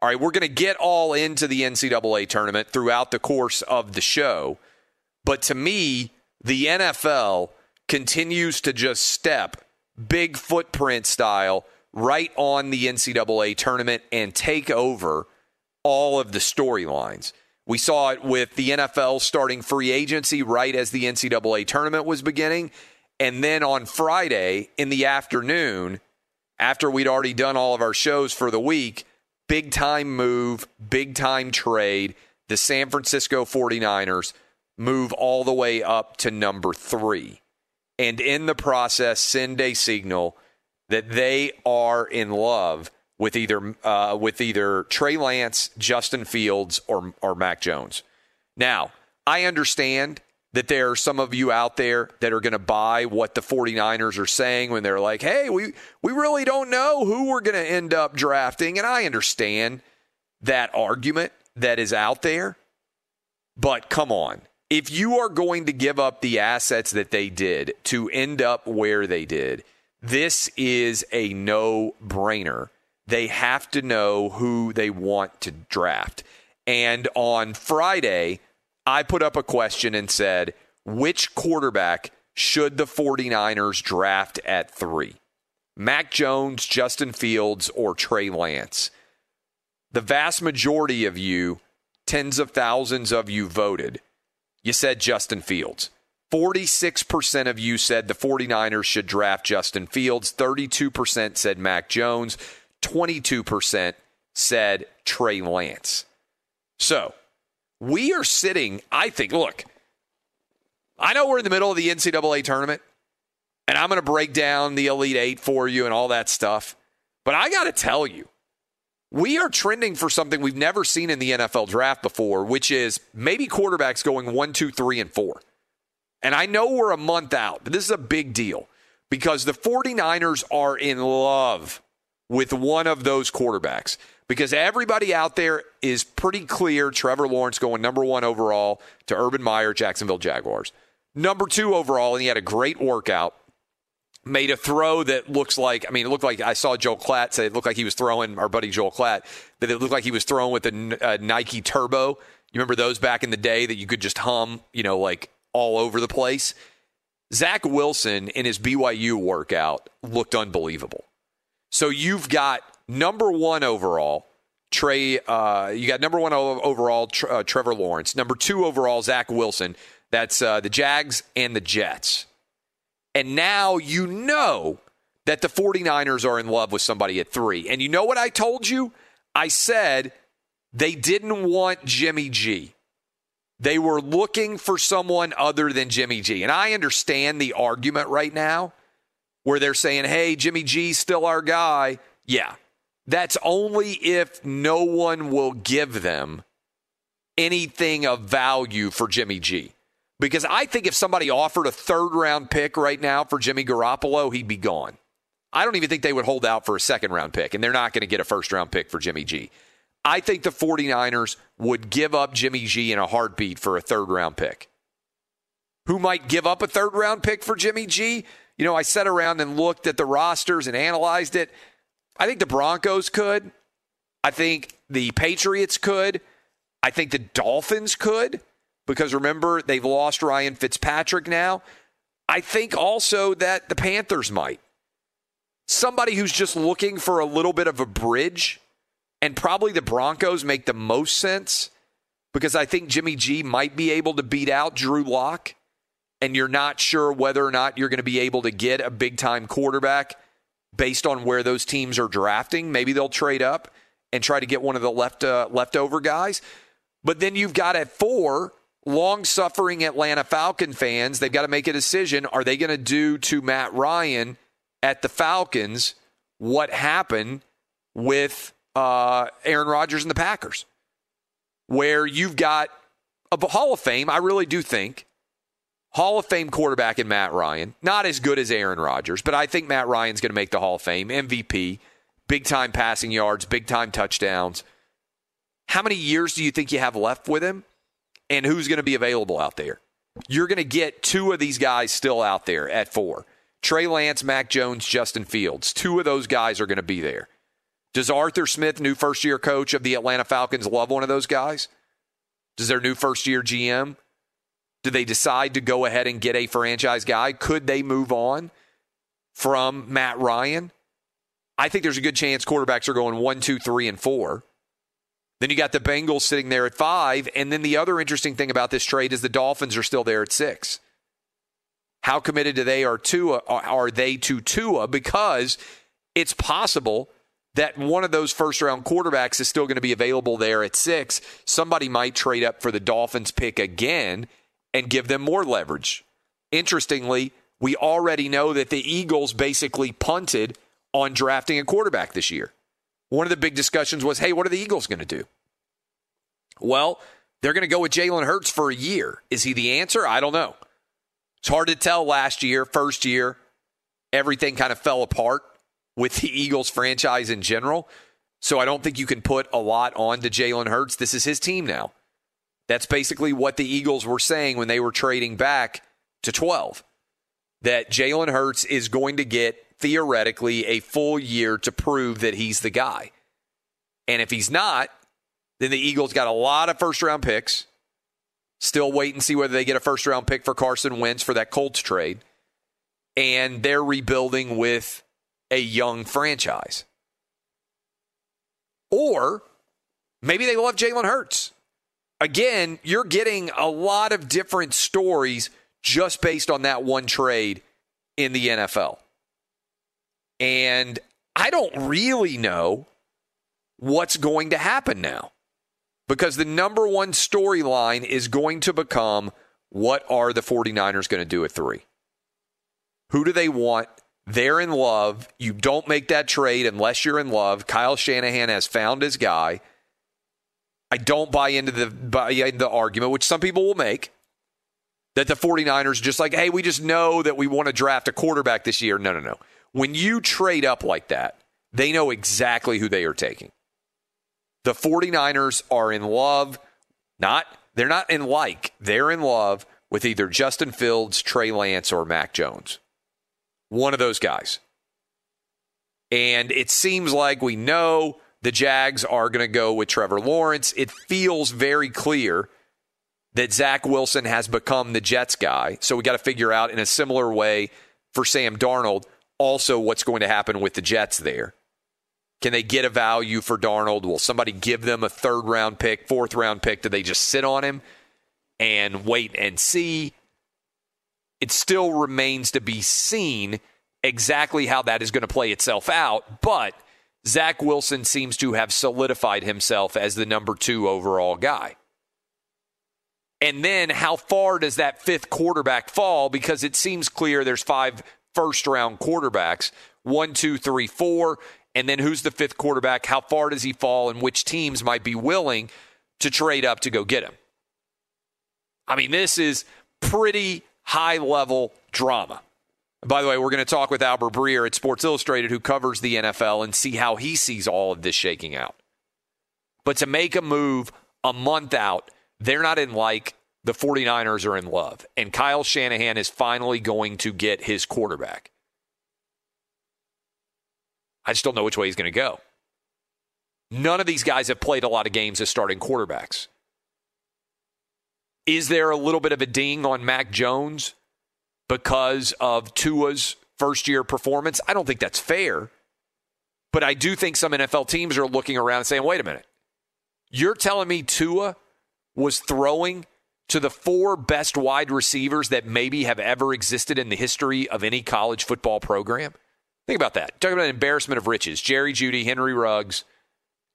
All right, we're going to get all into the NCAA tournament throughout the course of the show. But to me, the NFL continues to just step big footprint style right on the NCAA tournament and take over all of the storylines. We saw it with the NFL starting free agency right as the NCAA tournament was beginning. And then on Friday in the afternoon, after we'd already done all of our shows for the week, big time move, big time trade. The San Francisco 49ers move all the way up to number three. And in the process, send a signal that they are in love with either uh, with either Trey Lance, Justin Fields, or or Mac Jones. Now, I understand that there are some of you out there that are going to buy what the 49ers are saying when they're like, hey, we, we really don't know who we're going to end up drafting. And I understand that argument that is out there. But come on. If you are going to give up the assets that they did to end up where they did, this is a no brainer. They have to know who they want to draft. And on Friday, I put up a question and said, which quarterback should the 49ers draft at three? Mac Jones, Justin Fields, or Trey Lance? The vast majority of you, tens of thousands of you voted. You said Justin Fields. 46% of you said the 49ers should draft Justin Fields. 32% said Mac Jones. 22% said Trey Lance. So, we are sitting, I think, look, I know we're in the middle of the NCAA tournament, and I'm going to break down the Elite Eight for you and all that stuff. But I got to tell you, we are trending for something we've never seen in the NFL draft before, which is maybe quarterbacks going one, two, three, and four. And I know we're a month out, but this is a big deal because the 49ers are in love with one of those quarterbacks because everybody out there is pretty clear Trevor Lawrence going number one overall to Urban Meyer, Jacksonville Jaguars. Number two overall, and he had a great workout. Made a throw that looks like, I mean, it looked like I saw Joel Klatt say it looked like he was throwing, our buddy Joel Klatt, that it looked like he was throwing with a, Nerf Turbo. You remember those back in the day that you could just hum, you know, like all over the place? Zach Wilson in his BYU workout looked unbelievable. So you've got number one overall, Trey. Uh, you got number one overall, uh, Trevor Lawrence. Number two overall, Zach Wilson. That's uh, the Jags and the Jets. And now you know that the 49ers are in love with somebody at three. And you know what I told you? I said they didn't want Jimmy G. They were looking for someone other than Jimmy G. And I understand the argument right now where they're saying, hey, Jimmy G's still our guy. Yeah. That's only if no one will give them anything of value for Jimmy G. Because I think if somebody offered a third round pick right now for Jimmy Garoppolo, he'd be gone. I don't even think they would hold out for a second round pick, and they're not going to get a first round pick for Jimmy G. I think the 49ers would give up Jimmy G in a heartbeat for a third round pick. Who might give up a third round pick for Jimmy G? You know, I sat around and looked at the rosters and analyzed it. I think the Broncos could. I think the Patriots could. I think the Dolphins could because remember, they've lost Ryan Fitzpatrick now. I think also that the Panthers might. Somebody who's just looking for a little bit of a bridge and probably the Broncos make the most sense because I think Jimmy G might be able to beat out Drew Lock, and you're not sure whether or not you're going to be able to get a big time quarterback based on where those teams are drafting. Maybe they'll trade up and try to get one of the left uh, leftover guys. But then you've got at four long suffering Atlanta Falcon fans. They've got to make a decision. Are they going to do to Matt Ryan at the Falcons what happened with uh, Aaron Rodgers and the Packers, where you've got a Hall of Fame, I really do think, Hall of Fame quarterback in Matt Ryan. Not as good as Aaron Rodgers, but I think Matt Ryan's going to make the Hall of Fame. MVP, big time passing yards, big time touchdowns. How many years do you think you have left with him? And who's going to be available out there? You're going to get two of these guys still out there at four Trey Lance, Mac Jones, Justin Fields. Two of those guys are going to be there. Does Arthur Smith, new first year coach of the Atlanta Falcons, love one of those guys? Does their new first year GM? Do they decide to go ahead and get a franchise guy? Could they move on from Matt Ryan? I think there's a good chance quarterbacks are going one, two, three, and four. Then you got the Bengals sitting there at five. And then the other interesting thing about this trade is the Dolphins are still there at six. How committed do they are to are they to Tua? Because it's possible that one of those first round quarterbacks is still going to be available there at six. Somebody might trade up for the Dolphins pick again and give them more leverage. Interestingly, we already know that the Eagles basically punted on drafting a quarterback this year. One of the big discussions was hey, what are the Eagles going to do? Well, they're going to go with Jalen Hurts for a year. Is he the answer? I don't know. It's hard to tell last year, first year, everything kind of fell apart with the Eagles franchise in general. So I don't think you can put a lot on to Jalen Hurts. This is his team now. That's basically what the Eagles were saying when they were trading back to 12. That Jalen Hurts is going to get theoretically a full year to prove that he's the guy. And if he's not, then the Eagles got a lot of first round picks. Still wait and see whether they get a first round pick for Carson Wentz for that Colts trade. And they're rebuilding with a young franchise. Or maybe they love Jalen Hurts. Again, you're getting a lot of different stories just based on that one trade in the NFL. And I don't really know what's going to happen now because the number one storyline is going to become what are the 49ers going to do at three? Who do they want they're in love. You don't make that trade unless you're in love. Kyle Shanahan has found his guy. I don't buy into the buy into the argument, which some people will make, that the 49ers just like, hey, we just know that we want to draft a quarterback this year. No, no, no. When you trade up like that, they know exactly who they are taking. The 49ers are in love, not they're not in like, they're in love with either Justin Fields, Trey Lance, or Mac Jones. One of those guys. And it seems like we know the Jags are going to go with Trevor Lawrence. It feels very clear that Zach Wilson has become the Jets guy. So we got to figure out in a similar way for Sam Darnold also what's going to happen with the Jets there. Can they get a value for Darnold? Will somebody give them a third round pick, fourth round pick? Do they just sit on him and wait and see? It still remains to be seen exactly how that is going to play itself out. But Zach Wilson seems to have solidified himself as the number two overall guy. And then how far does that fifth quarterback fall? Because it seems clear there's five first round quarterbacks one, two, three, four. And then who's the fifth quarterback? How far does he fall? And which teams might be willing to trade up to go get him? I mean, this is pretty high level drama. By the way, we're going to talk with Albert Breer at Sports Illustrated, who covers the NFL, and see how he sees all of this shaking out. But to make a move a month out, they're not in like the 49ers are in love. And Kyle Shanahan is finally going to get his quarterback. I just don't know which way he's going to go. None of these guys have played a lot of games as starting quarterbacks. Is there a little bit of a ding on Mac Jones because of Tua's first year performance? I don't think that's fair. But I do think some NFL teams are looking around and saying, wait a minute. You're telling me Tua was throwing to the four best wide receivers that maybe have ever existed in the history of any college football program? Think about that. Talking about an embarrassment of riches. Jerry Jeudy, Henry Ruggs,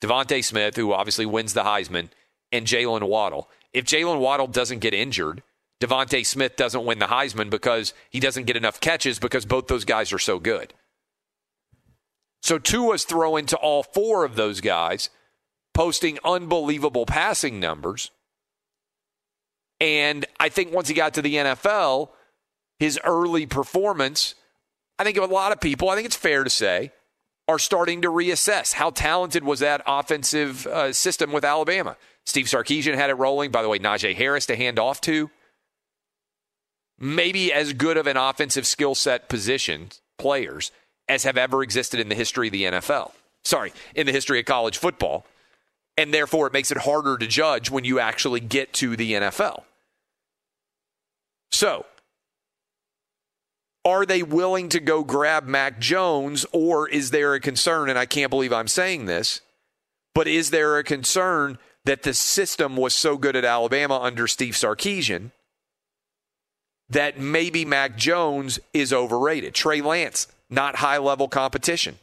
DeVonta Smith, who obviously wins the Heisman, and Jaylen Waddle. If Jaylen Waddle doesn't get injured, DeVonta Smith doesn't win the Heisman because he doesn't get enough catches because both those guys are so good. So Tua's throwing to all four of those guys, posting unbelievable passing numbers. And I think once he got to the NFL, his early performance I think a lot of people, I think it's fair to say, are starting to reassess how talented was that offensive uh, system with Alabama. Steve Sarkisian had it rolling. By the way, Najee Harris to hand off to. Maybe as good of an offensive skill set position players as have ever existed in the history of the NFL. Sorry, in the history of college football. And therefore, it makes it harder to judge when you actually get to the NFL. So, are they willing to go grab Mac Jones, or is there a concern? And I can't believe I'm saying this, but is there a concern that the system was so good at Alabama under Steve Sarkisian that maybe Mac Jones is overrated? Trey Lance, not high level competition,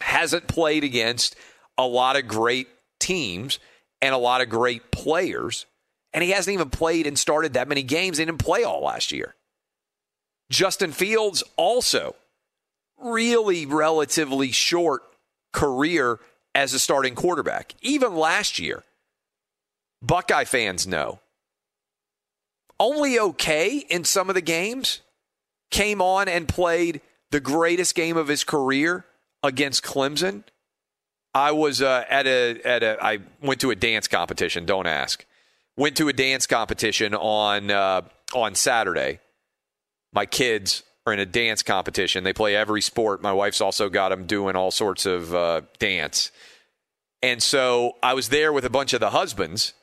hasn't played against a lot of great teams and a lot of great players. And he hasn't even played and started that many games. He didn't play all last year. Justin Fields also really relatively short career as a starting quarterback. Even last year, Buckeye fans know. Only okay in some of the games. Came on and played the greatest game of his career against Clemson. I was uh, at a at a I went to a dance competition. Don't ask. Went to a dance competition on uh, on Saturday my kids are in a dance competition. They play every sport. My wife's also got them doing all sorts of uh, dance. And so I was there with a bunch of the husbands.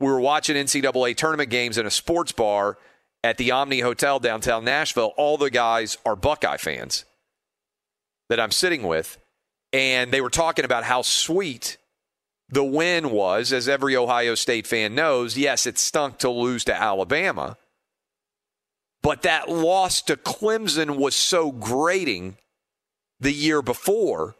We were watching NCAA tournament games in a sports bar at the Omni Hotel downtown Nashville. All the guys are Buckeye fans that I'm sitting with. And they were talking about how sweet the win was. As every Ohio State fan knows, yes, it stunk to lose to Alabama but that loss to Clemson was so grating the year before.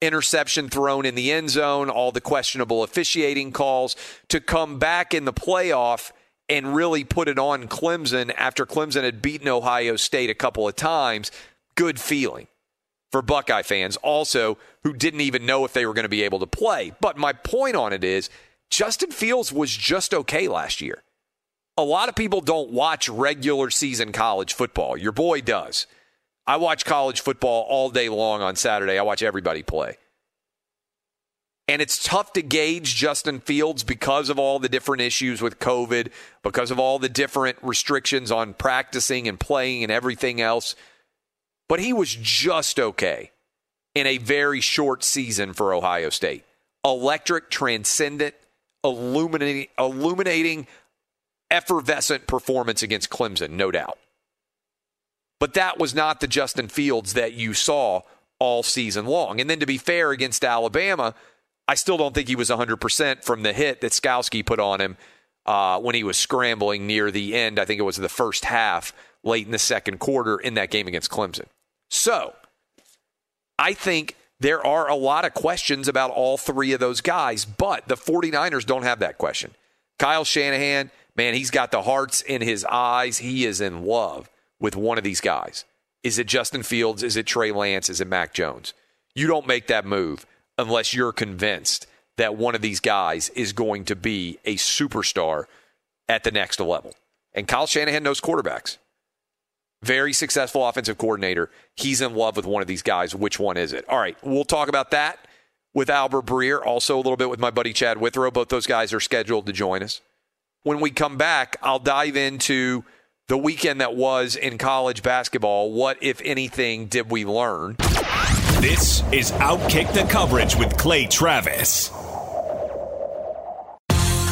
Interception thrown in the end zone, all the questionable officiating calls to come back in the playoff and really put it on Clemson after Clemson had beaten Ohio State a couple of times. Good feeling for Buckeye fans, also who didn't even know if they were going to be able to play. But my point on it is Justin Fields was just okay last year a lot of people don't watch regular season college football. Your boy does. I watch college football all day long on Saturday. I watch everybody play. And it's tough to gauge Justin Fields because of all the different issues with COVID, because of all the different restrictions on practicing and playing and everything else. But he was just okay in a very short season for Ohio State. Electric, transcendent, illuminating, illuminating effervescent performance against Clemson, no doubt. But that was not the Justin Fields that you saw all season long. And then to be fair against Alabama, I still don't think he was 100% from the hit that Skalski put on him uh, when he was scrambling near the end. I think it was the first half, late in the second quarter in that game against Clemson. So I think there are a lot of questions about all three of those guys, but the 49ers don't have that question. Kyle Shanahan, man, he's got the hearts in his eyes. He is in love with one of these guys. Is it Justin Fields? Is it Trey Lance? Is it Mac Jones? You don't make that move unless you're convinced that one of these guys is going to be a superstar at the next level. And Kyle Shanahan knows quarterbacks. Very successful offensive coordinator. He's in love with one of these guys. Which one is it? All right, we'll talk about that with Albert Breer, also a little bit with my buddy Chad Withrow. Both those guys are scheduled to join us. When we come back, I'll dive into the weekend that was in college basketball. What, if anything, did we learn? This is Outkick the Coverage with Clay Travis.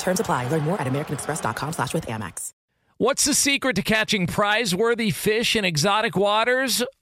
Terms apply. Learn more at americanexpress.com slash with Amex. What's the secret to catching prize-worthy fish in exotic waters?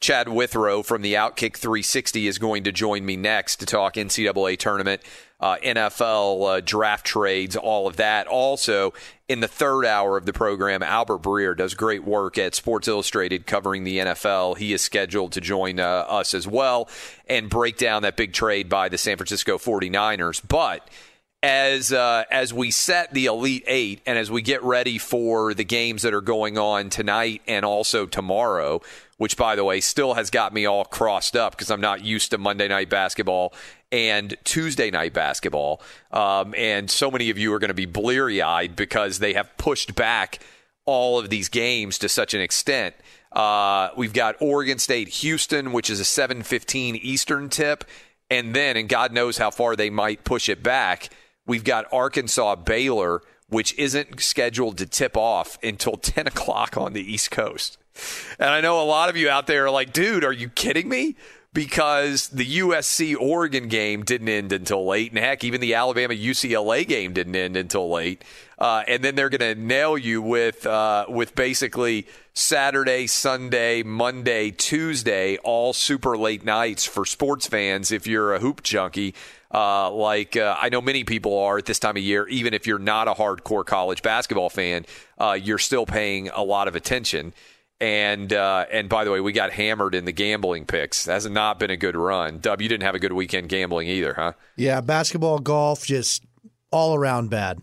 Chad Withrow from the Outkick 360 is going to join me next to talk NCAA tournament, uh, NFL uh, draft trades, all of that. Also, in the third hour of the program, Albert Breer does great work at Sports Illustrated covering the NFL. He is scheduled to join uh, us as well and break down that big trade by the San Francisco 49ers. But as uh, as we set the Elite Eight and as we get ready for the games that are going on tonight and also tomorrow, which by the way still has got me all crossed up because I'm not used to Monday night basketball and Tuesday night basketball. Um, and so many of you are going to be bleary eyed because they have pushed back all of these games to such an extent. Uh, we've got Oregon State, Houston, which is a 7:15 Eastern tip, and then, and God knows how far they might push it back we've got Arkansas Baylor, which isn't scheduled to tip off until 10 o'clock on the East Coast. And I know a lot of you out there are like, dude, are you kidding me? Because the USC Oregon game didn't end until late. And heck, even the Alabama UCLA game didn't end until late. Uh, and then they're going to nail you with uh, with basically Saturday, Sunday, Monday, Tuesday, all super late nights for sports fans if you're a hoop junkie. Uh, like uh, I know many people are at this time of year, even if you're not a hardcore college basketball fan, uh, you're still paying a lot of attention. And uh, and by the way, we got hammered in the gambling picks. That has not been a good run. Dub, you didn't have a good weekend gambling either, huh? Yeah, basketball, golf, just all around bad.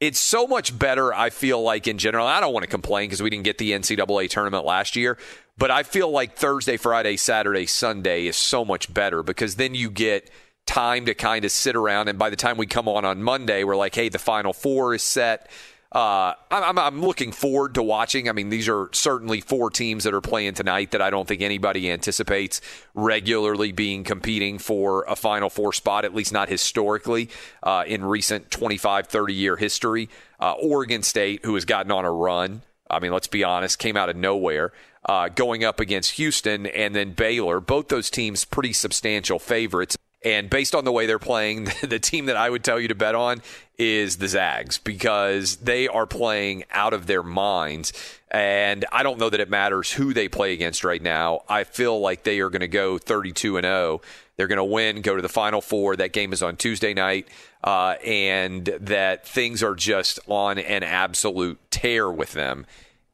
It's so much better, I feel like, in general. I don't want to complain because we didn't get the NCAA tournament last year, but I feel like Thursday, Friday, Saturday, Sunday is so much better because then you get time to kind of sit around. And by the time we come on on Monday, we're like, hey, the Final Four is set. Uh, I'm, I'm, looking forward to watching. I mean, these are certainly four teams that are playing tonight that I don't think anybody anticipates regularly being competing for a Final Four spot, at least not historically uh, in recent 25, 30 year history. Uh, Oregon State, who has gotten on a run, I mean, let's be honest, came out of nowhere. Uh, going up against Houston and then Baylor, both those teams pretty substantial favorites. And based on the way they're playing, the team that I would tell you to bet on is the Zags because they are playing out of their minds. And I don't know that it matters who they play against right now. I feel like they are going to go 32 and 0. They're going to win, go to the Final Four. That game is on Tuesday night, uh, and that things are just on an absolute tear with them.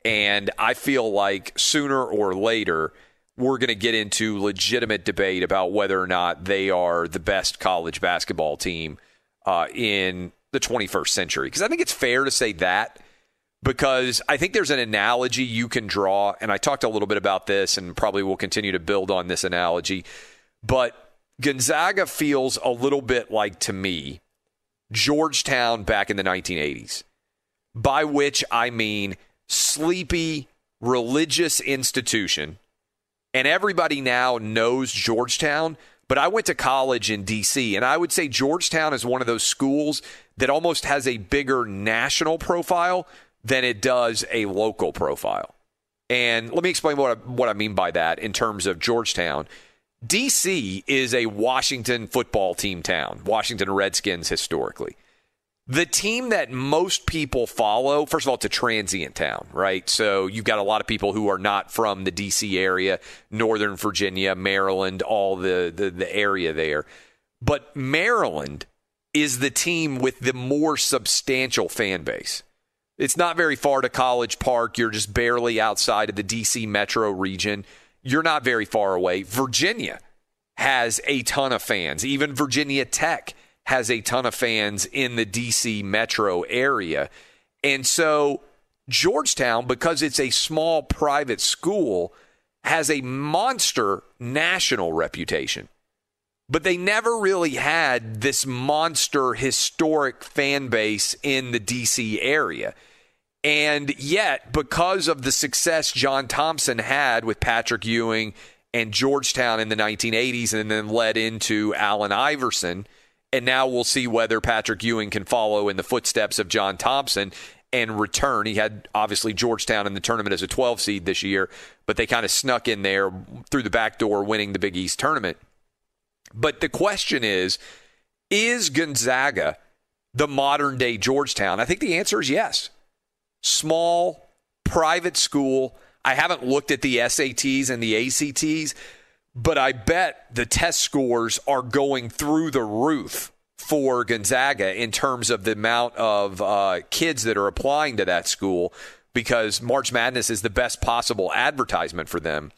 And I feel like sooner or later, we're going to get into legitimate debate about whether or not they are the best college basketball team uh, in the 21st century. Because I think it's fair to say that because I think there's an analogy you can draw, and I talked a little bit about this and probably will continue to build on this analogy. But Gonzaga feels a little bit like, to me, Georgetown back in the 1980s, by which I mean sleepy religious institution. And everybody now knows Georgetown, but I went to college in D.C., and I would say Georgetown is one of those schools that almost has a bigger national profile than it does a local profile. And let me explain what I, what I mean by that in terms of Georgetown. DC is a Washington football team town, Washington Redskins historically. The team that most people follow, first of all, it's a transient town, right? So you've got a lot of people who are not from the DC area, Northern Virginia, Maryland, all the, the, the area there. But Maryland is the team with the more substantial fan base. It's not very far to College Park. You're just barely outside of the DC metro region. You're not very far away. Virginia has a ton of fans. Even Virginia Tech has a ton of fans in the DC metro area. And so Georgetown, because it's a small private school, has a monster national reputation but they never really had this monster historic fan base in the DC area. And yet, because of the success John Thompson had with Patrick Ewing and Georgetown in the 1980s, and then led into Allen Iverson, and now we'll see whether Patrick Ewing can follow in the footsteps of John Thompson and return. He had obviously Georgetown in the tournament as a 12 seed this year, but they kind of snuck in there through the back door, winning the Big East tournament. But the question is is Gonzaga the modern day Georgetown? I think the answer is yes. Small, private school. I haven't looked at the SATs and the ACTs, but I bet the test scores are going through the roof for Gonzaga in terms of the amount of uh, kids that are applying to that school because March Madness is the best possible advertisement for them.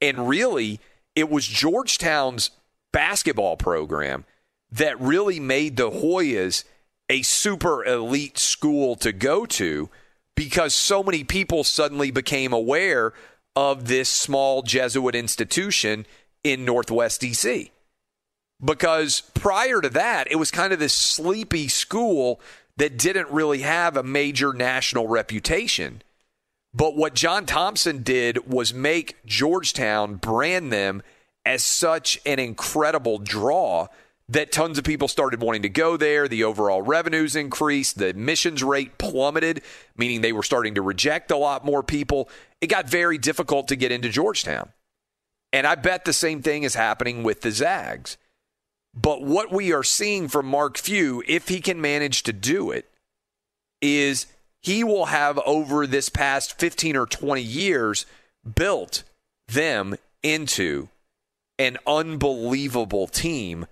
And really, it was Georgetown's basketball program that really made the Hoyas a super elite school to go to because so many people suddenly became aware of this small Jesuit institution in Northwest DC. Because prior to that, it was kind of this sleepy school that didn't really have a major national reputation. But what John Thompson did was make Georgetown brand them as such an incredible draw that tons of people started wanting to go there. The overall revenues increased. The admissions rate plummeted, meaning they were starting to reject a lot more people. It got very difficult to get into Georgetown. And I bet the same thing is happening with the Zags. But what we are seeing from Mark Few, if he can manage to do it, is he will have over this past 15 or 20 years built them into an unbelievable team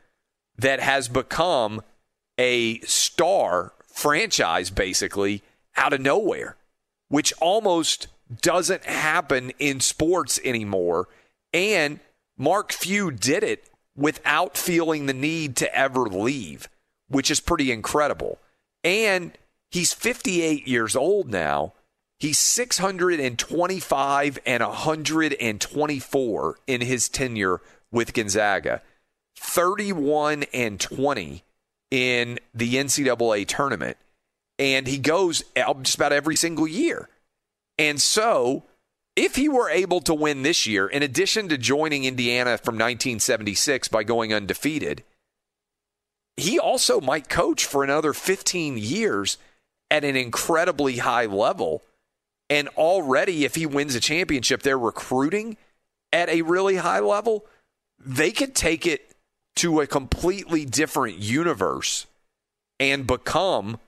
that has become a star franchise basically out of nowhere, which almost doesn't happen in sports anymore. And Mark Few did it without feeling the need to ever leave, which is pretty incredible. And he's 58 years old now. He's 625 and 124 in his tenure with Gonzaga. 31 and 20 in the NCAA tournament. And he goes just about every single year. And so, if he were able to win this year, in addition to joining Indiana from 1976 by going undefeated, he also might coach for another 15 years at an incredibly high level. And already, if he wins a championship, they're recruiting at a really high level. They could take it to a completely different universe and become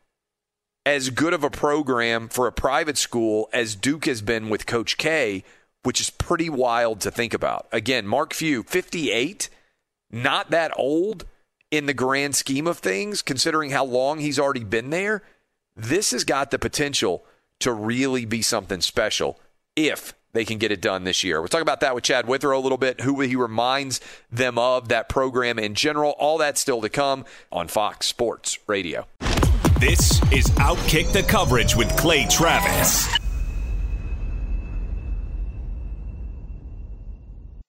as good of a program for a private school as Duke has been with Coach K, which is pretty wild to think about. Again, Mark Few, 58, not that old in the grand scheme of things, considering how long he's already been there. This has got the potential to really be something special if they can get it done this year. We'll talk about that with Chad Withrow a little bit, who he reminds them of, that program in general. All that still to come on Fox Sports Radio. This is Outkick the Coverage with Clay Travis.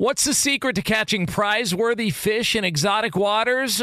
What's the secret to catching prize-worthy fish in exotic waters?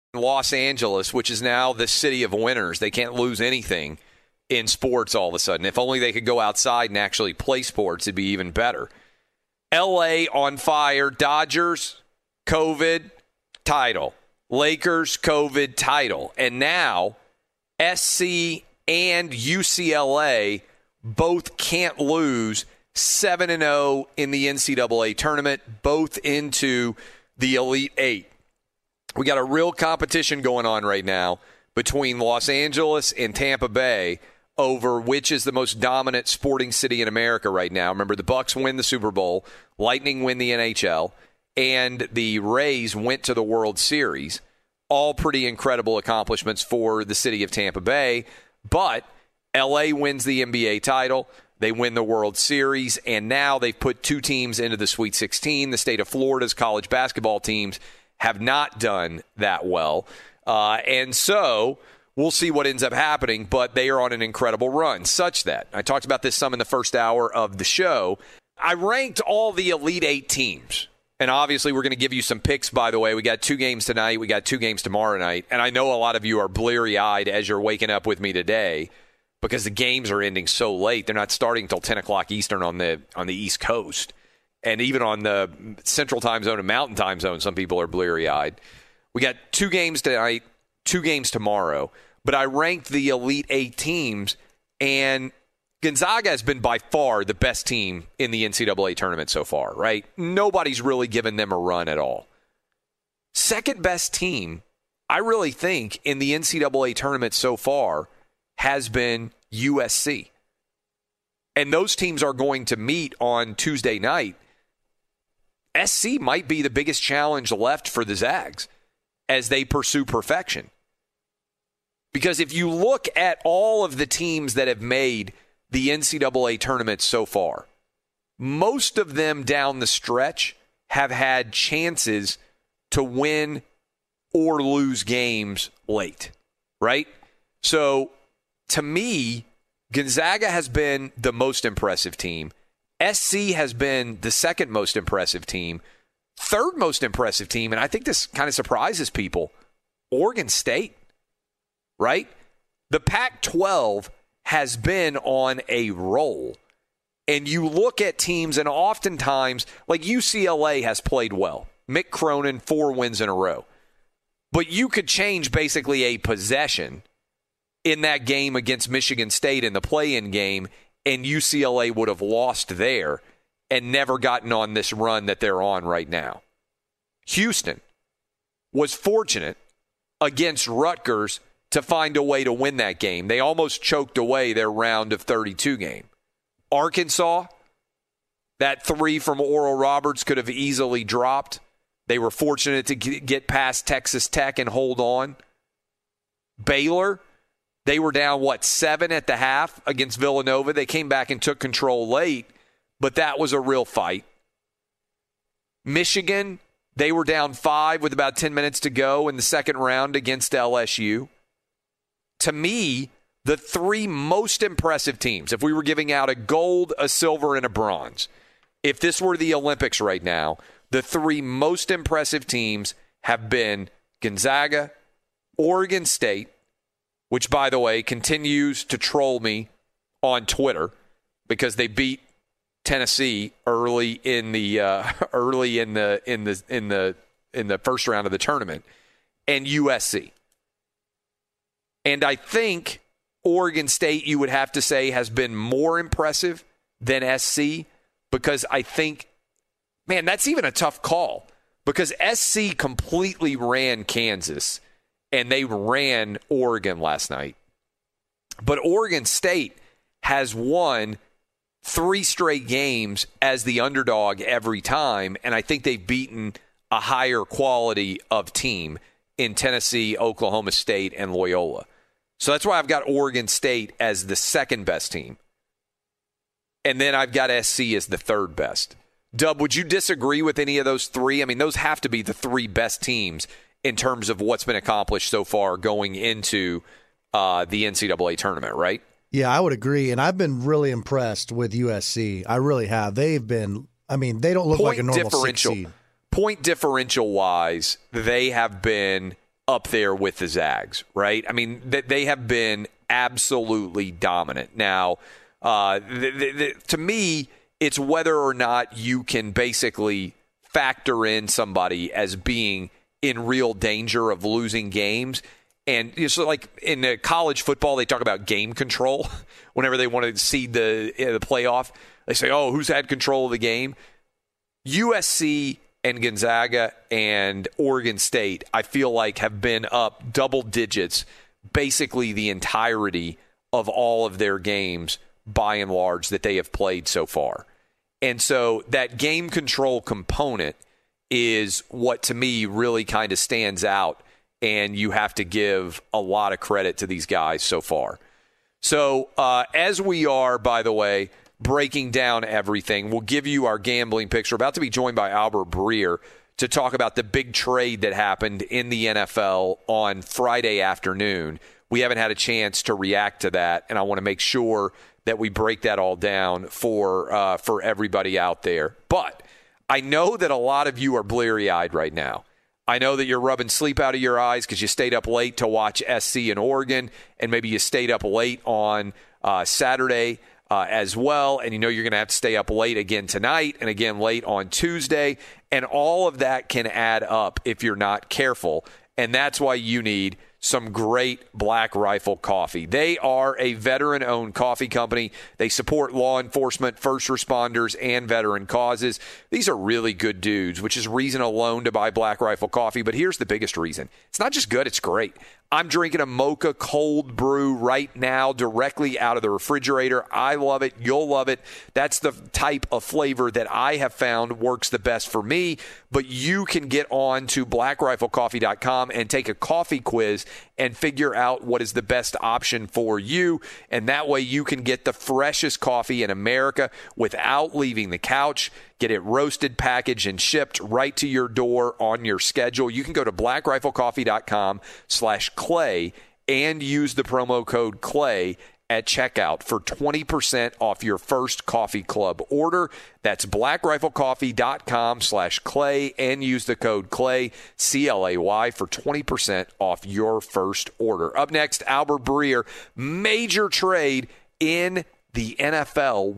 Los Angeles, which is now the city of winners, they can't lose anything in sports all of a sudden. If only they could go outside and actually play sports, it'd be even better. LA on fire, Dodgers, COVID title, Lakers, COVID title, and now SC and UCLA both can't lose 7 and 0 in the NCAA tournament, both into the Elite 8. We got a real competition going on right now between Los Angeles and Tampa Bay over which is the most dominant sporting city in America right now. Remember the Bucks win the Super Bowl, Lightning win the NHL, and the Rays went to the World Series. All pretty incredible accomplishments for the city of Tampa Bay, but LA wins the NBA title. They win the World Series, and now they've put two teams into the Sweet 16. The state of Florida's college basketball teams have not done that well. Uh, and so we'll see what ends up happening, but they are on an incredible run, such that I talked about this some in the first hour of the show. I ranked all the Elite Eight teams. And obviously, we're going to give you some picks, by the way. We got two games tonight. We got two games tomorrow night. And I know a lot of you are bleary eyed as you're waking up with me today because the games are ending so late. They're not starting until 10 o'clock Eastern on the, on the East Coast. And even on the Central Time Zone and Mountain Time Zone, some people are bleary eyed. We got two games tonight, two games tomorrow but I ranked the Elite Eight teams, and Gonzaga has been by far the best team in the NCAA tournament so far, right? Nobody's really given them a run at all. Second best team, I really think, in the NCAA tournament so far has been USC. And those teams are going to meet on Tuesday night. SC might be the biggest challenge left for the Zags as they pursue perfection. Because if you look at all of the teams that have made the NCAA tournament so far, most of them down the stretch have had chances to win or lose games late, right? So to me, Gonzaga has been the most impressive team. SC has been the second most impressive team. Third most impressive team, and I think this kind of surprises people Oregon State right? The Pac 12 has been on a roll. And you look at teams, and oftentimes, like UCLA has played well. Mick Cronin, four wins in a row. But you could change basically a possession in that game against Michigan State in the play in game, and UCLA would have lost there and never gotten on this run that they're on right now. Houston was fortunate against Rutgers to find a way to win that game. They almost choked away their round of 32 game. Arkansas, that three from Oral Roberts could have easily dropped. They were fortunate to get past Texas Tech and hold on. Baylor, they were down, what, seven at the half against Villanova. They came back and took control late, but that was a real fight. Michigan, they were down five with about 10 minutes to go in the second round against LSU to me, the three most impressive teams, if we were giving out a gold, a silver, and a bronze, if this were the Olympics right now, the three most impressive teams have been Gonzaga, Oregon State, which, by the way, continues to troll me on Twitter because they beat Tennessee early in the uh, early in the in the in the in the first round of the tournament, and USC. And I think Oregon State, you would have to say, has been more impressive than SC because I think, man, that's even a tough call because SC completely ran Kansas and they ran Oregon last night. But Oregon State has won three straight games as the underdog every time, and I think they've beaten a higher quality of team in Tennessee, Oklahoma State, and Loyola. So that's why I've got Oregon State as the second best team. And then I've got SC as the third best. Dub, would you disagree with any of those three? I mean, those have to be the three best teams in terms of what's been accomplished so far going into uh, the NCAA tournament, right? Yeah, I would agree. And I've been really impressed with USC. I really have. They've been, I mean, they don't look point like a normal differential, six seed. Point differential wise, they have been up there with the Zags, right? I mean, they have been absolutely dominant. Now, uh, to me, it's whether or not you can basically factor in somebody as being in real danger of losing games. And so, like in uh, college football, they talk about game control. Whenever they want to seed the uh, the playoff, they say, "Oh, who's had control of the game?" USC and Gonzaga and Oregon State, I feel like have been up double digits basically the entirety of all of their games by and large that they have played so far. And so that game control component is what to me really kind of stands out and you have to give a lot of credit to these guys so far. So, uh, as we are, by the way, breaking down everything, we'll give you our gambling picture. About to be joined by Albert Breer to talk about the big trade that happened in the NFL on Friday afternoon. We haven't had a chance to react to that, and I want to make sure that we break that all down for uh, for everybody out there. But I know that a lot of you are bleary eyed right now. I know that you're rubbing sleep out of your eyes because you stayed up late to watch SC in Oregon, and maybe you stayed up late on uh, Saturday uh, as well. And you know you're going to have to stay up late again tonight and again late on Tuesday. And all of that can add up if you're not careful. And that's why you need some great Black Rifle coffee. They are a veteran owned coffee company. They support law enforcement, first responders, and veteran causes. These are really good dudes, which is reason alone to buy Black Rifle coffee. But here's the biggest reason it's not just good, it's great. I'm drinking a mocha cold brew right now directly out of the refrigerator. I love it. You'll love it. That's the type of flavor that I have found works the best for me. But you can get on to blackriflecoffee.com and take a coffee quiz and figure out what is the best option for you. And that way you can get the freshest coffee in America without leaving the couch. Get it roasted, packaged, and shipped right to your door on your schedule. You can go to blackriflecoffee.com slash clay and use the promo code clay at checkout for 20% off your first coffee club order. That's blackriflecoffee.com slash clay and use the code clay, C-L-A-Y, for 20% off your first order. Up next, Albert Breer, major trade in the NFL.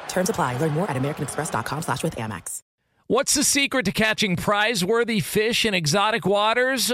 Terms apply. Learn more at americanexpress.com slash with Amex. What's the secret to catching prize-worthy fish in exotic waters?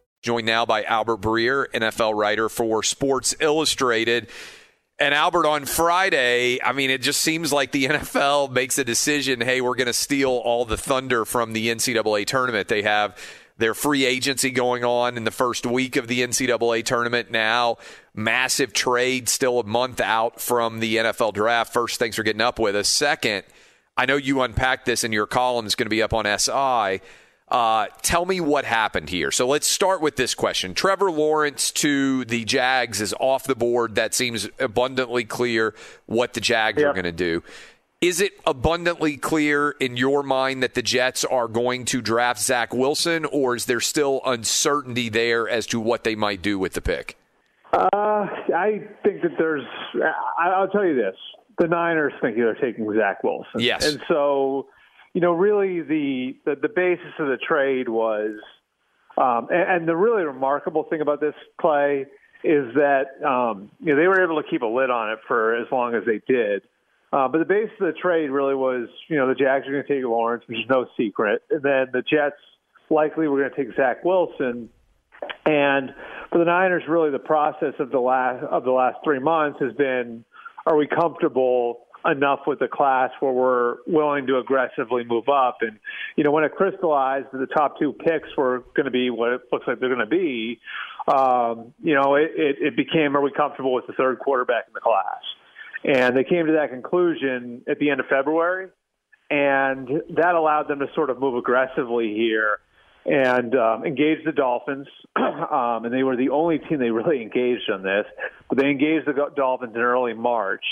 Joined now by Albert Breer, NFL writer for Sports Illustrated. And Albert, on Friday, I mean, it just seems like the NFL makes a decision hey, we're going to steal all the thunder from the NCAA tournament. They have their free agency going on in the first week of the NCAA tournament now. Massive trade, still a month out from the NFL draft. First, thanks for getting up with us. Second, I know you unpacked this in your column. It's going to be up on SI. Uh, tell me what happened here. So let's start with this question. Trevor Lawrence to the Jags is off the board. That seems abundantly clear what the Jags are going to do. Is it abundantly clear in your mind that the Jets are going to draft Zach Wilson, or is there still uncertainty there as to what they might do with the pick? Uh, I think that there's. I'll tell you this: the Niners think they're taking Zach Wilson. Yes, and so you know, really the, the, the basis of the trade was, um, and, and the really remarkable thing about this play is that um, you know they were able to keep a lid on it for as long as they did. Uh, but the basis of the trade really was, you know, the Jags are going to take Lawrence, which is no secret, and then the Jets likely were going to take Zach Wilson. And for the Niners, really the process of the last of the last three months has been: Are we comfortable enough with the class where we're willing to aggressively move up. And, you know, when it crystallized that the top two picks were going to be what it looks like they're going to be, um, you know, it, it, it became, are we comfortable with the third quarterback in the class? And they came to that conclusion at the end of February. And that allowed them to sort of move aggressively here and um, engage the Dolphins. um, and they were the only team they really engaged on this. But they engaged the Dolphins in early March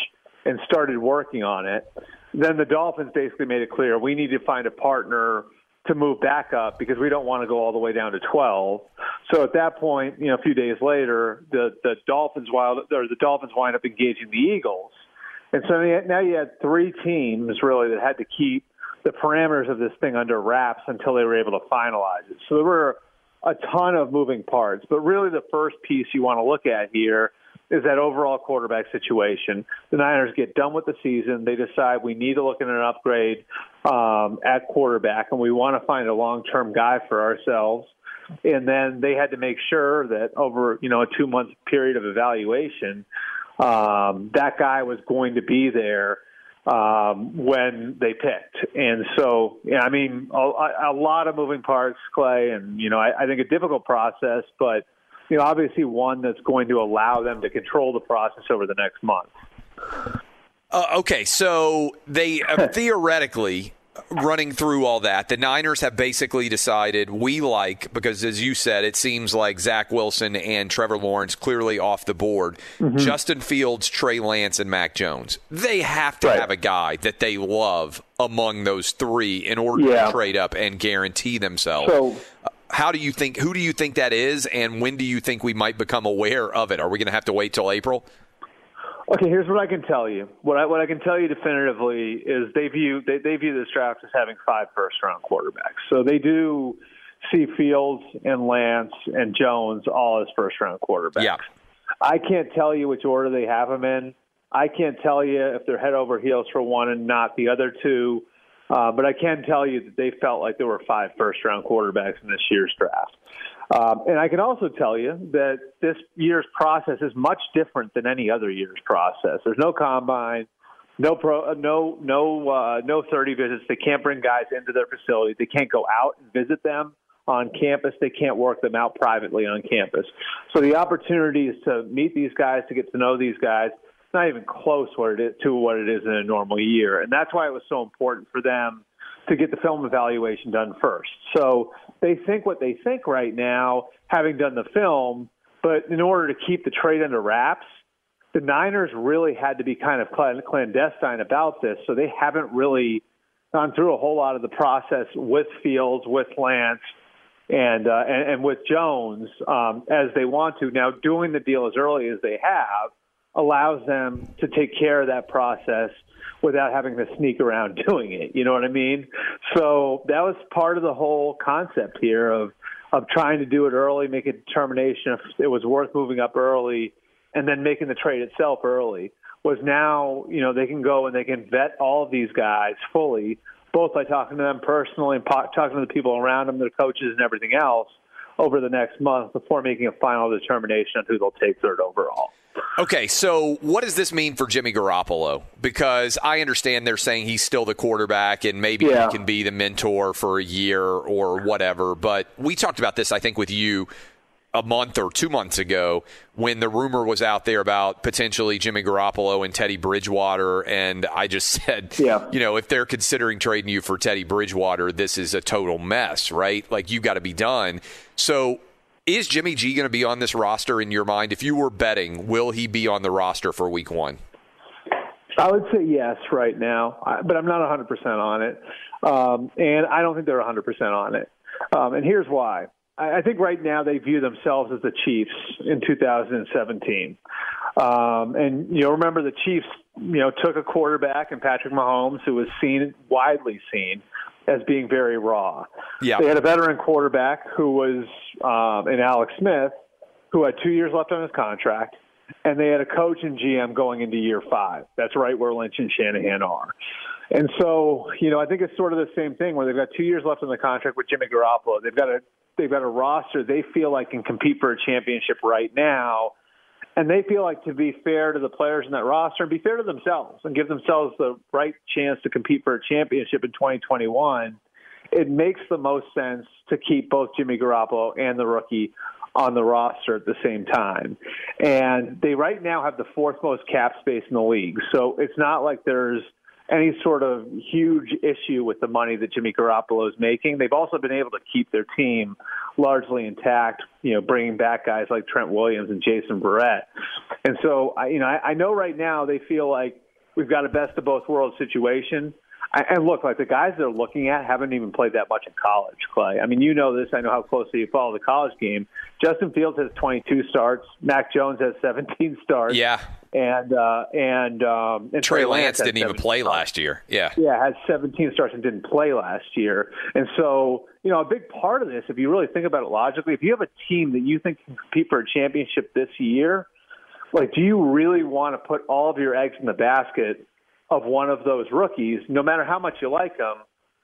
and started working on it. Then the Dolphins basically made it clear we need to find a partner to move back up because we don't want to go all the way down to 12. So at that point, you know, a few days later, the the Dolphins wild or the Dolphins wind up engaging the Eagles, and so now you had three teams really that had to keep the parameters of this thing under wraps until they were able to finalize it. So there were a ton of moving parts, but really the first piece you want to look at here is that overall quarterback situation. The Niners get done with the season. They decide we need to look at an upgrade um, at quarterback, and we want to find a long-term guy for ourselves. And then they had to make sure that over you know a two-month period of evaluation, um, that guy was going to be there um, when they picked. And so, yeah, I mean, a, a lot of moving parts, Clay, and you know, I, I think a difficult process, but you know, obviously one that's going to allow them to control the process over the next month. Uh, okay, so they uh, theoretically running through all that, the Niners have basically decided we like because, as you said, it seems like Zach Wilson and Trevor Lawrence clearly off the board. Mm-hmm. Justin Fields, Trey Lance, and Mac Jones. They have to right. have a guy that they love among those three in order yeah. to trade up and guarantee themselves. So, how do you think? Who do you think that is, and when do you think we might become aware of it? Are we going to have to wait till April? Okay, here's what I can tell you. What I what I can tell you definitively is they view they, they view this draft as having five first round quarterbacks. So they do see Fields and Lance and Jones all as first round quarterbacks. Yeah. I can't tell you which order they have them in. I can't tell you if they're head over heels for one and not the other two. Uh, but I can tell you that they felt like there were five first round quarterbacks in this year's draft. Um, and I can also tell you that this year's process is much different than any other year's process. There's no combine, no pro, uh, no no uh, no 30 visits. They can't bring guys into their facility. They can't go out and visit them on campus. They can't work them out privately on campus. So the opportunities to meet these guys, to get to know these guys, it's not even close what it is, to what it is in a normal year. And that's why it was so important for them to get the film evaluation done first. So they think what they think right now, having done the film, but in order to keep the trade under wraps, the Niners really had to be kind of clandestine about this. So they haven't really gone through a whole lot of the process with Fields, with Lance, and uh, and, and with Jones um, as they want to. Now, doing the deal as early as they have allows them to take care of that process without having to sneak around doing it. You know what I mean? So that was part of the whole concept here of of trying to do it early, make a determination if it was worth moving up early, and then making the trade itself early. Was now you know they can go and they can vet all of these guys fully, both by talking to them personally and po- talking to the people around them, their coaches and everything else over the next month before making a final determination on who they'll take third overall. Okay, so what does this mean for Jimmy Garoppolo? Because I understand they're saying he's still the quarterback and maybe yeah. he can be the mentor for a year or whatever. But we talked about this, I think, with you a month or two months ago when the rumor was out there about potentially Jimmy Garoppolo and Teddy Bridgewater. And I just said, yeah. you know, if they're considering trading you for Teddy Bridgewater, this is a total mess, right? Like, you got to be done. So, is Jimmy G going to be on this roster in your mind? If you were betting, will he be on the roster for week one? I would say yes right now, but I'm not 100% on it. Um, and I don't think they're 100% on it. Um, and here's why. I think right now they view themselves as the Chiefs in 2017. Um, and you know, remember the Chiefs, you know, took a quarterback in Patrick Mahomes, who was seen widely seen as being very raw. Yeah. They had a veteran quarterback who was um, in Alex Smith, who had two years left on his contract, and they had a coach and GM going into year five. That's right where Lynch and Shanahan are. And so, you know, I think it's sort of the same thing where they've got two years left on the contract with Jimmy Garoppolo. They've got a they've got a roster they feel like can compete for a championship right now. And they feel like to be fair to the players in that roster and be fair to themselves and give themselves the right chance to compete for a championship in 2021, it makes the most sense to keep both Jimmy Garoppolo and the rookie on the roster at the same time. And they right now have the fourth most cap space in the league. So it's not like there's – any sort of huge issue with the money that Jimmy Garoppolo is making. They've also been able to keep their team largely intact, you know, bringing back guys like Trent Williams and Jason Verrett. And so, I, you know, I, I know right now they feel like we've got a best of both worlds situation. And look, like the guys they're looking at haven't even played that much in college, Clay. I mean, you know this. I know how closely you follow the college game. Justin Fields has 22 starts. Mac Jones has 17 starts. Yeah. And uh, and, um, and Trey, Trey Lance, Lance didn't even play starts. last year. Yeah. Yeah, had 17 starts and didn't play last year. And so, you know, a big part of this, if you really think about it logically, if you have a team that you think can compete for a championship this year, like, do you really want to put all of your eggs in the basket of one of those rookies, no matter how much you like them?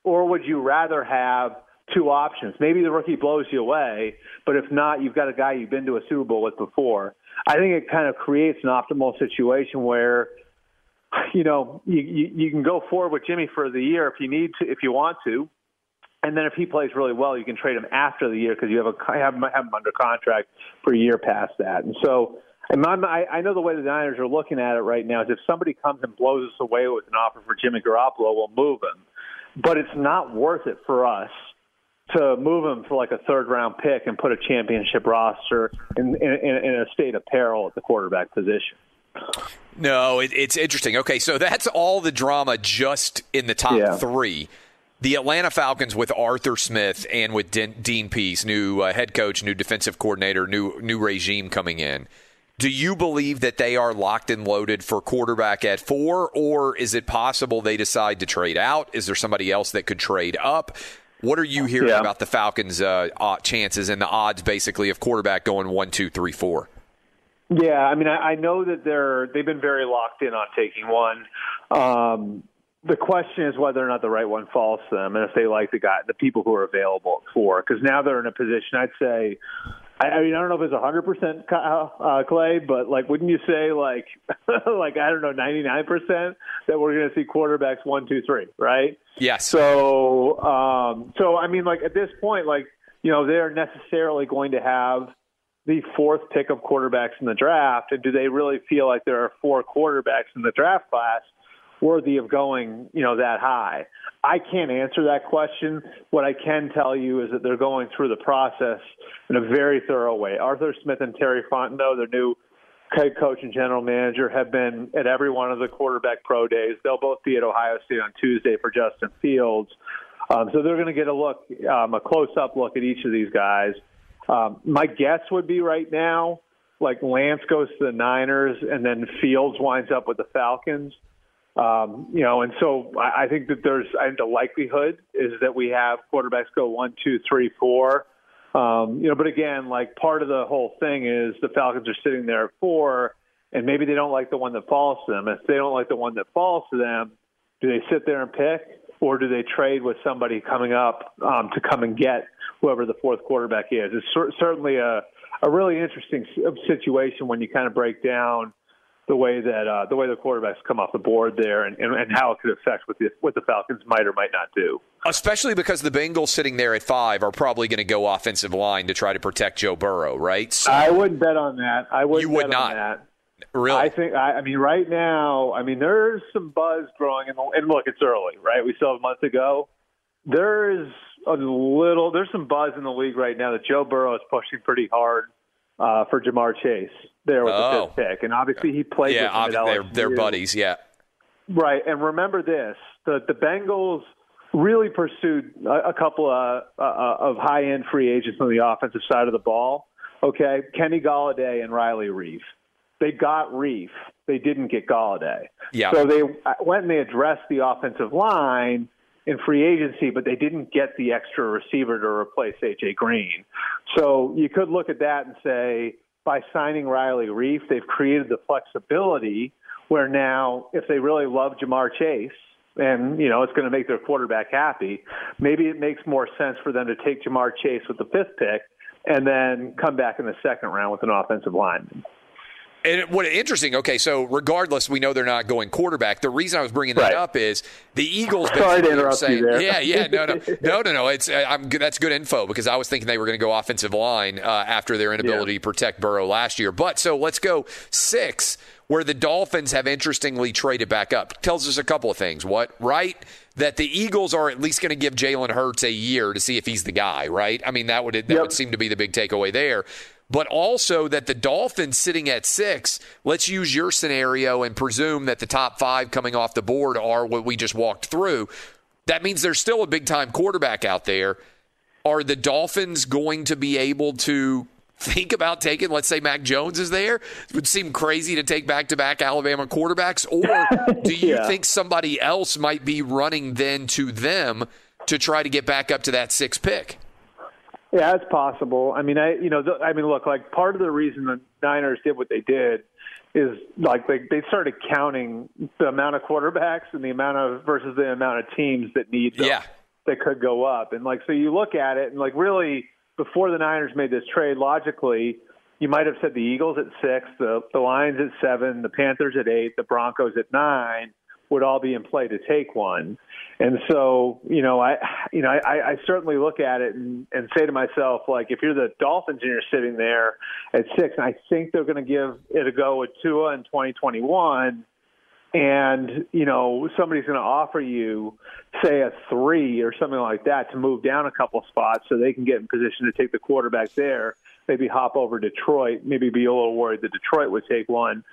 Or would you rather have two options? Maybe the rookie blows you away, but if not, you've got a guy you've been to a Super Bowl with before. I think it kind of creates an optimal situation where, you know, you, you, you can go forward with Jimmy for the year if you need to, if you want to. And then if he plays really well, you can trade him after the year because you have a have him, have him under contract for a year past that. And so and my, I know the way the Niners are looking at it right now is if somebody comes and blows us away with an offer for Jimmy Garoppolo, we'll move him. But it's not worth it for us to move him for like a third round pick and put a championship roster in, in, in a state of peril at the quarterback position. No, it, it's interesting. Okay, so that's all the drama just in the top yeah. three. The Atlanta Falcons with Arthur Smith and with Dean Pees, new uh, head coach, new defensive coordinator, new new regime coming in. Do you believe that they are locked and loaded for quarterback at four, or is it possible they decide to trade out? Is there somebody else that could trade up? What are you hearing yeah. about the Falcons' uh, chances and the odds, basically, of quarterback going one, two, three, four? Yeah, I mean, I, I know that they're they've been very locked in on taking one. Um, the question is whether or not the right one falls to them, and if they like the guy, the people who are available at four, because now they're in a position. I'd say I, I mean, I don't know if it's a hundred percent uh, Clay, but like, wouldn't you say like, like I don't know, ninety nine percent that we're going to see quarterbacks one, two, three, right? Yes. So, um, so I mean, like at this point, like you know, they're necessarily going to have the fourth pick of quarterbacks in the draft, and do they really feel like there are four quarterbacks in the draft class worthy of going, you know, that high? I can't answer that question. What I can tell you is that they're going through the process in a very thorough way. Arthur Smith and Terry Fontenot, their new head coach and general manager, have been at every one of the quarterback pro days. They'll both be at Ohio State on Tuesday for Justin Fields. Um, so they're going to get a look, um, a close-up look at each of these guys. Um, my guess would be right now like Lance goes to the Niners and then Fields winds up with the Falcons. Um, you know, and so I, I think that there's I think the likelihood is that we have quarterbacks go one, two, three, four. Um, you know, but again, like part of the whole thing is the Falcons are sitting there at four, and maybe they don't like the one that falls to them. If they don't like the one that falls to them, do they sit there and pick, or do they trade with somebody coming up um, to come and get whoever the fourth quarterback is? It's cer- certainly a a really interesting situation when you kind of break down the way that uh, the way the quarterbacks come off the board there, and, and, and how it could affect what the what the Falcons might or might not do. Especially because the Bengals sitting there at five are probably going to go offensive line to try to protect Joe Burrow, right? So, I wouldn't bet on that. I would. You would not. that. Really? I think. I, I mean, right now, I mean, there's some buzz growing, in the, and look, it's early, right? We still have a month to go. There's a little. There's some buzz in the league right now that Joe Burrow is pushing pretty hard uh, for Ja'Marr Chase there with oh. the fifth pick, and obviously he played. Yeah, with him they're, they're buddies. Yeah, right. And remember this: the the Bengals really pursued a, a couple of uh, of high end free agents on the offensive side of the ball. Okay, Kenny Golladay and Riley Reiff. They got Reiff. They didn't get Galladay. Yeah. So they went and they addressed the offensive line in free agency, but they didn't get the extra receiver to replace AJ Green. So you could look at that and say, by signing Riley Reiff, they've created the flexibility where now, if they really love Ja'Marr Chase, and you know it's going to make their quarterback happy, maybe it makes more sense for them to take Ja'Marr Chase with the fifth pick and then come back in the second round with an offensive lineman. And what interesting. Okay, so regardless, we know they're not going quarterback. The reason I was bringing that right. up is the Eagles. Sorry to interrupt saying, you there. Yeah, yeah, no, no, no, no, no. It's uh, I'm that's good info because I was thinking they were going to go offensive line uh, after their inability yeah. to protect Burrow last year. But so let's go six, where the Dolphins have interestingly traded back up. Tells us a couple of things. What right? That the Eagles are at least going to give Jalen Hurts a year to see if he's the guy, right? I mean, that would that yep. would seem to be the big takeaway there but also that the Dolphins sitting at six, let's use your scenario and presume that the top five coming off the board are what we just walked through. That means there's still a big time quarterback out there. Are the Dolphins going to be able to think about taking, let's say Mac Jones is there? It would seem crazy to take back to back Alabama quarterbacks. Or do you yeah. think somebody else might be running then to them to try to get back up to that six pick? Yeah, it's possible. I mean, I you know, I mean, look, like part of the reason the Niners did what they did is like they they started counting the amount of quarterbacks and the amount of versus the amount of teams that need them yeah. that could go up. And like so you look at it and like really before the Niners made this trade, logically you might have said the Eagles at six, the the Lions at seven, the Panthers at eight, the Broncos at nine would all be in play to take one. And so, you know, I, you know, I, I certainly look at it and, and say to myself, like, if you're the Dolphins and you're sitting there at six, and I think they're going to give it a go with Tua in 2021, and you know somebody's going to offer you, say, a three or something like that to move down a couple spots so they can get in position to take the quarterback there. Maybe hop over Detroit. Maybe be a little worried that Detroit would take one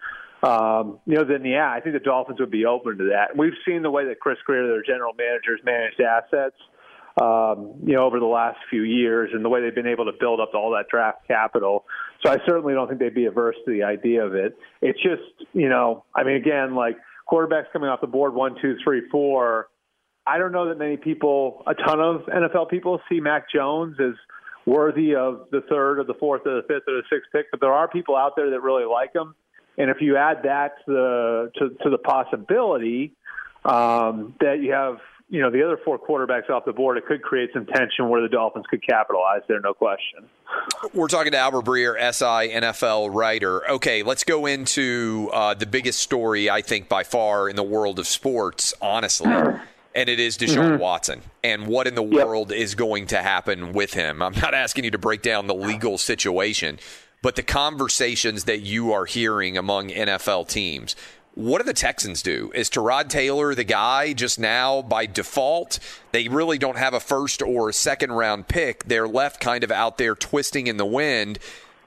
um, you know, then yeah, I think the Dolphins would be open to that. We've seen the way that Chris Grier, their general managers, managed assets, um, you know, over the last few years, and the way they've been able to build up all that draft capital. So I certainly don't think they'd be averse to the idea of it. It's just, you know, I mean, again, like quarterbacks coming off the board one, two, three, four. I don't know that many people, a ton of NFL people, see Mac Jones as worthy of the third or the fourth or the fifth or the sixth pick, but there are people out there that really like him. And if you add that to the to, to the possibility um, that you have you know the other four quarterbacks off the board, it could create some tension where the Dolphins could capitalize there, no question. We're talking to Albert Breer, SI NFL writer. Okay, let's go into uh, the biggest story I think by far in the world of sports, honestly. And it is Deshaun Mm-hmm. Watson and what in the world is going to happen with him. I'm not asking you to break down the legal situation, but the conversations that you are hearing among NFL teams. What do the Texans do? Is Tyrod Taylor the guy just now by default? They really don't have a first or a second round pick. They're left kind of out there twisting in the wind.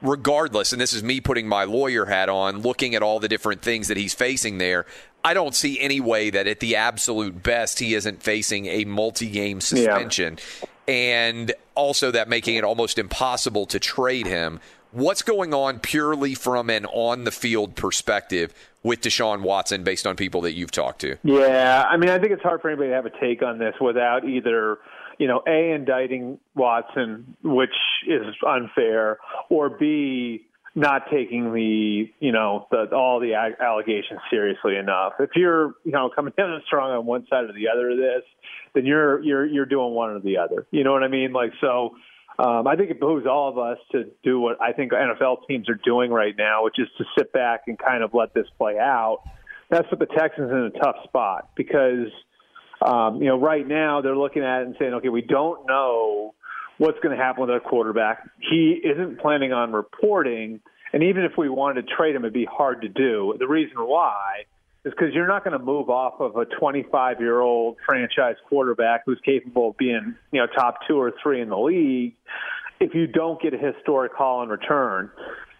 Regardless, and this is me putting my lawyer hat on, looking at all the different things that he's facing there, I don't see any way that at the absolute best he isn't facing a multi game suspension. And also that making it almost impossible to trade him. What's going on purely from an on the field perspective with Deshaun Watson based on people that you've talked to? Yeah, I mean, I think it's hard for anybody to have a take on this without either, you know, A, indicting Watson, which is unfair, or B, not taking the, you know, the, all the allegations seriously enough. If you're, you know, coming down strong on one side or the other of this, then you're you're you're doing one or the other. You know what I mean? Like so um, I think it behooves all of us to do what I think NFL teams are doing right now, which is to sit back and kind of let this play out. That's what the Texans in a tough spot because, um, you know, right now they're looking at it and saying, okay, we don't know what's going to happen with our quarterback. He isn't planning on reporting, and even if we wanted to trade him, it'd be hard to do. The reason why is because you're not going to move off of a 25 year old franchise quarterback who's capable of being, you know, top two or three in the league if you don't get a historic haul in return.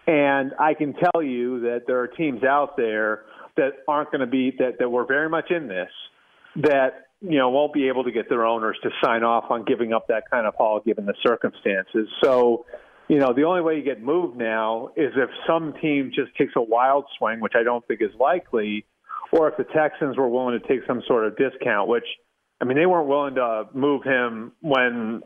And I can tell you that there are teams out there that aren't going to be that that were very much in this that you know won't be able to get their owners to sign off on giving up that kind of haul given the circumstances. So you know, the only way you get moved now is if some team just takes a wild swing, which I don't think is likely, or if the Texans were willing to take some sort of discount, which I mean, they weren't willing to move him when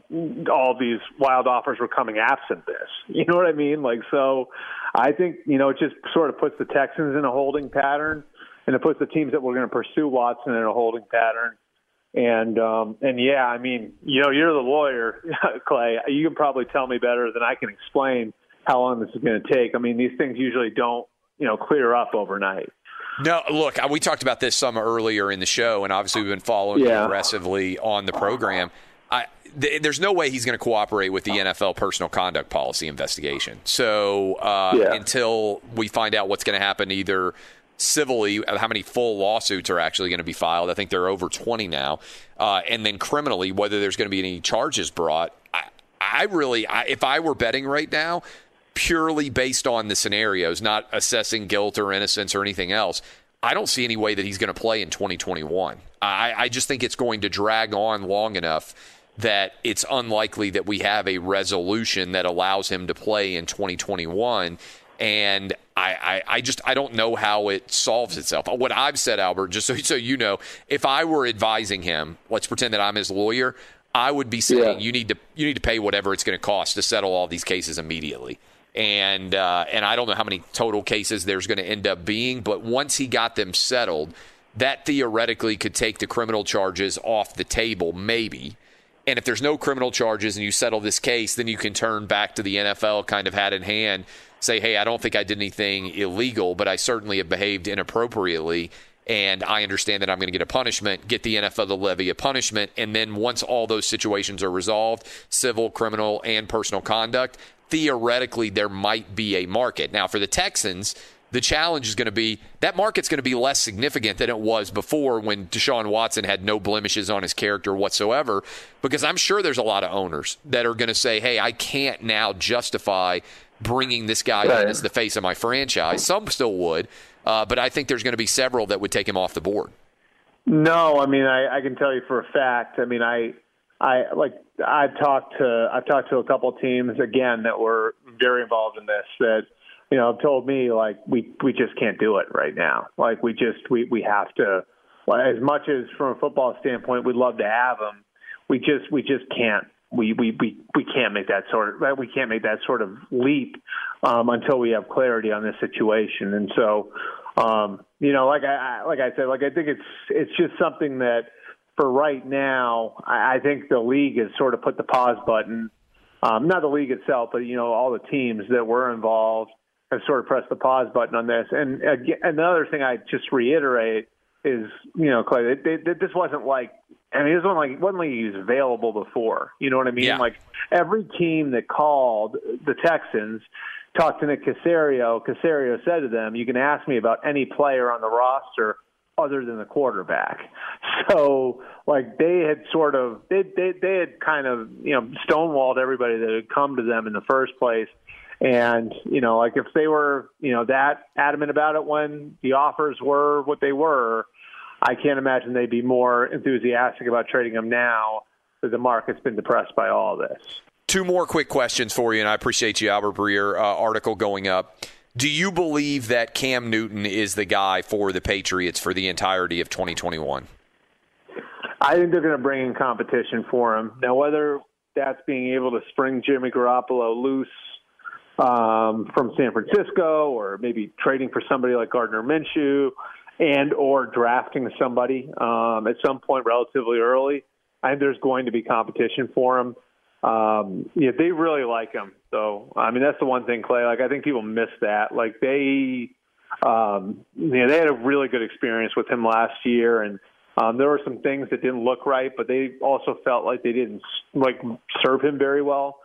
all these wild offers were coming absent this. You know what I mean? Like, so I think, you know, it just sort of puts the Texans in a holding pattern and it puts the teams that were going to pursue Watson in a holding pattern. And, um, and yeah, I mean, you know, you're the lawyer, Clay. You can probably tell me better than I can explain how long this is going to take. I mean, these things usually don't, you know, clear up overnight. No, look, we talked about this some earlier in the show, and obviously we've been following yeah. aggressively on the program. I, th- there's no way he's going to cooperate with the NFL personal conduct policy investigation. So uh, yeah. until we find out what's going to happen, either civilly, how many full lawsuits are actually going to be filed? I think there are over 20 now, uh, and then criminally, whether there's going to be any charges brought. I, I really, I, if I were betting right now, purely based on the scenarios, not assessing guilt or innocence or anything else, I don't see any way that he's going to play in 2021. I, I just think it's going to drag on long enough that it's unlikely that we have a resolution that allows him to play in 2021. And I, I, I, just I don't know how it solves itself. What I've said, Albert, just so, so you know, if I were advising him, let's pretend that I'm his lawyer, I would be saying yeah. you need to you need to pay whatever it's going to cost to settle all these cases immediately and uh, and I don't know how many total cases there's going to end up being, but once he got them settled, that theoretically could take the criminal charges off the table, maybe. And if there's no criminal charges and you settle this case, then you can turn back to the NFL kind of hat in hand, say, hey, I don't think I did anything illegal, but I certainly have behaved inappropriately. And I understand that I'm going to get a punishment, get the NFL to levy a punishment. And then once all those situations are resolved civil, criminal, and personal conduct theoretically there might be a market. Now, for the Texans, the challenge is going to be that market's going to be less significant than it was before when Deshaun Watson had no blemishes on his character whatsoever. Because I'm sure there's a lot of owners that are going to say, hey, I can't now justify bringing this guy right. in as the face of my franchise. Some still would, uh, but I think there's going to be several that would take him off the board. No, I mean, I, I can tell you for a fact. I mean, I I like I've talked to I've talked to a couple teams again that were very involved in this that you know have told me like we we just can't do it right now. Like we just we we have to as much as from a football standpoint we'd love to have them. We just we just can't we we we we can't make that sort of we can't make that sort of leap um, until we have clarity on this situation. And so, um, you know, like I like I said, like I think it's it's just something that for right now, I, I think the league has sort of put the pause button. Um, not the league itself, but you know all the teams that were involved have sort of pressed the pause button on this. And again, another thing I just reiterate is, you know, Clay, it, it, this wasn't like, I mean, this wasn't like wasn't like he was available before. You know what I mean? Yeah. Like every team that called the Texans talked to Nick Caserio. Caserio said to them, "You can ask me about any player on the roster." other than the quarterback. So like they had sort of they they they had kind of you know stonewalled everybody that had come to them in the first place. And you know, like if they were you know that adamant about it when the offers were what they were, I can't imagine they'd be more enthusiastic about trading them now that the market's been depressed by all this. Two more quick questions for you, and I appreciate you, Albert Breer uh, article going up. Do you believe that Cam Newton is the guy for the Patriots for the entirety of 2021? I think they're going to bring in competition for him. Now, whether that's being able to spring Jimmy Garoppolo loose um, from San Francisco, or maybe trading for somebody like Gardner Minshew, and or drafting somebody um, at some point relatively early, I think there's going to be competition for him. Um, yeah, they really like him. So, I mean, that's the one thing, Clay. Like, I think people miss that. Like, they, um, know, they had a really good experience with him last year, and um, there were some things that didn't look right, but they also felt like they didn't like serve him very well.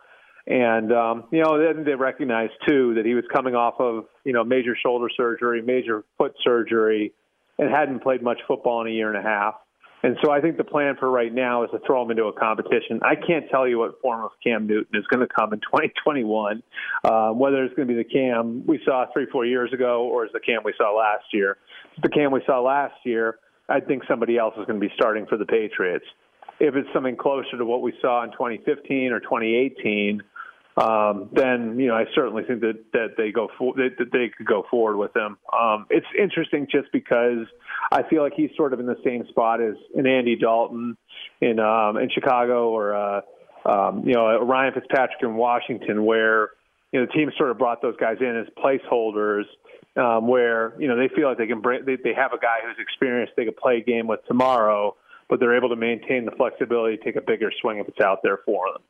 And um, you know, then they recognized too that he was coming off of you know major shoulder surgery, major foot surgery, and hadn't played much football in a year and a half. And so I think the plan for right now is to throw him into a competition. I can't tell you what form of Cam Newton is going to come in 2021, uh, whether it's going to be the Cam we saw three, four years ago, or is the Cam we saw last year. The Cam we saw last year, I think somebody else is going to be starting for the Patriots. If it's something closer to what we saw in 2015 or 2018, um, then you know I certainly think that that they go for, that, that they could go forward with him. Um, it's interesting just because I feel like he's sort of in the same spot as an Andy Dalton in um, in Chicago or uh, um, you know Ryan Fitzpatrick in Washington, where you know the team sort of brought those guys in as placeholders um, where you know they feel like they can bring they, they have a guy who's experienced they could play a game with tomorrow, but they're able to maintain the flexibility to take a bigger swing if it's out there for them.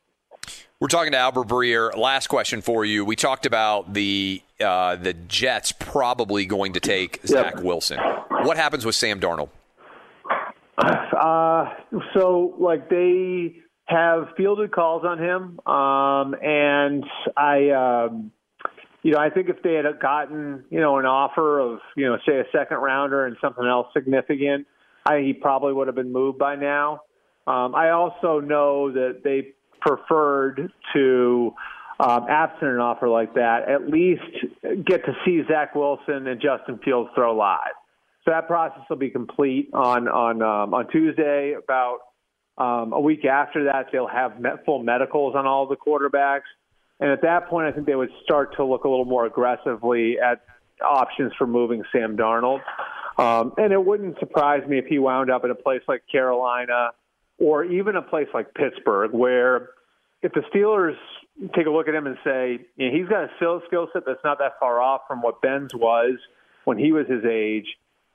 We're talking to Albert Breer. Last question for you. We talked about the uh, the Jets probably going to take Zach yep. Wilson. What happens with Sam Darnold? Uh, so like they have fielded calls on him, um, and I. Um, you know, I think if they had gotten, you know, an offer of, you know, say a second rounder and something else significant, I he probably would have been moved by now. Um, I also know that they preferred to, um, absent an offer like that, at least get to see Zach Wilson and Justin Fields throw live. So that process will be complete on on um, on Tuesday. About um, a week after that, they'll have met full medicals on all the quarterbacks. And at that point, I think they would start to look a little more aggressively at options for moving Sam Darnold. Um, and it wouldn't surprise me if he wound up in a place like Carolina or even a place like Pittsburgh, where if the Steelers take a look at him and say, you know, he's got a skill set that's not that far off from what Ben's was when he was his age,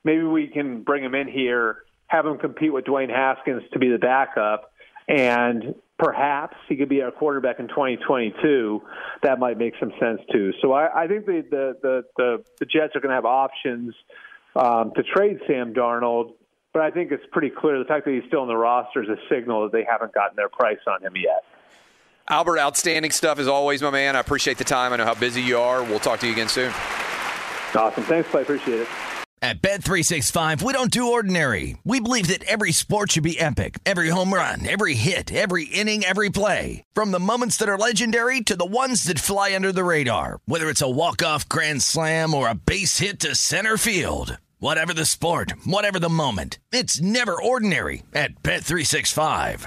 maybe we can bring him in here, have him compete with Dwayne Haskins to be the backup, and perhaps he could be our quarterback in 2022. That might make some sense too. So I, I think the, the the, the the Jets are going to have options um, to trade Sam Darnold, but I think it's pretty clear the fact that he's still in the roster is a signal that they haven't gotten their price on him yet. Albert, outstanding stuff as always, my man. I appreciate the time. I know how busy you are. We'll talk to you again soon. Awesome. Thanks, Clay. Appreciate it. At Bet365, we don't do ordinary. We believe that every sport should be epic. Every home run, every hit, every inning, every play. From the moments that are legendary to the ones that fly under the radar. Whether it's a walk-off grand slam or a base hit to center field. Whatever the sport, whatever the moment. It's never ordinary at Bet365.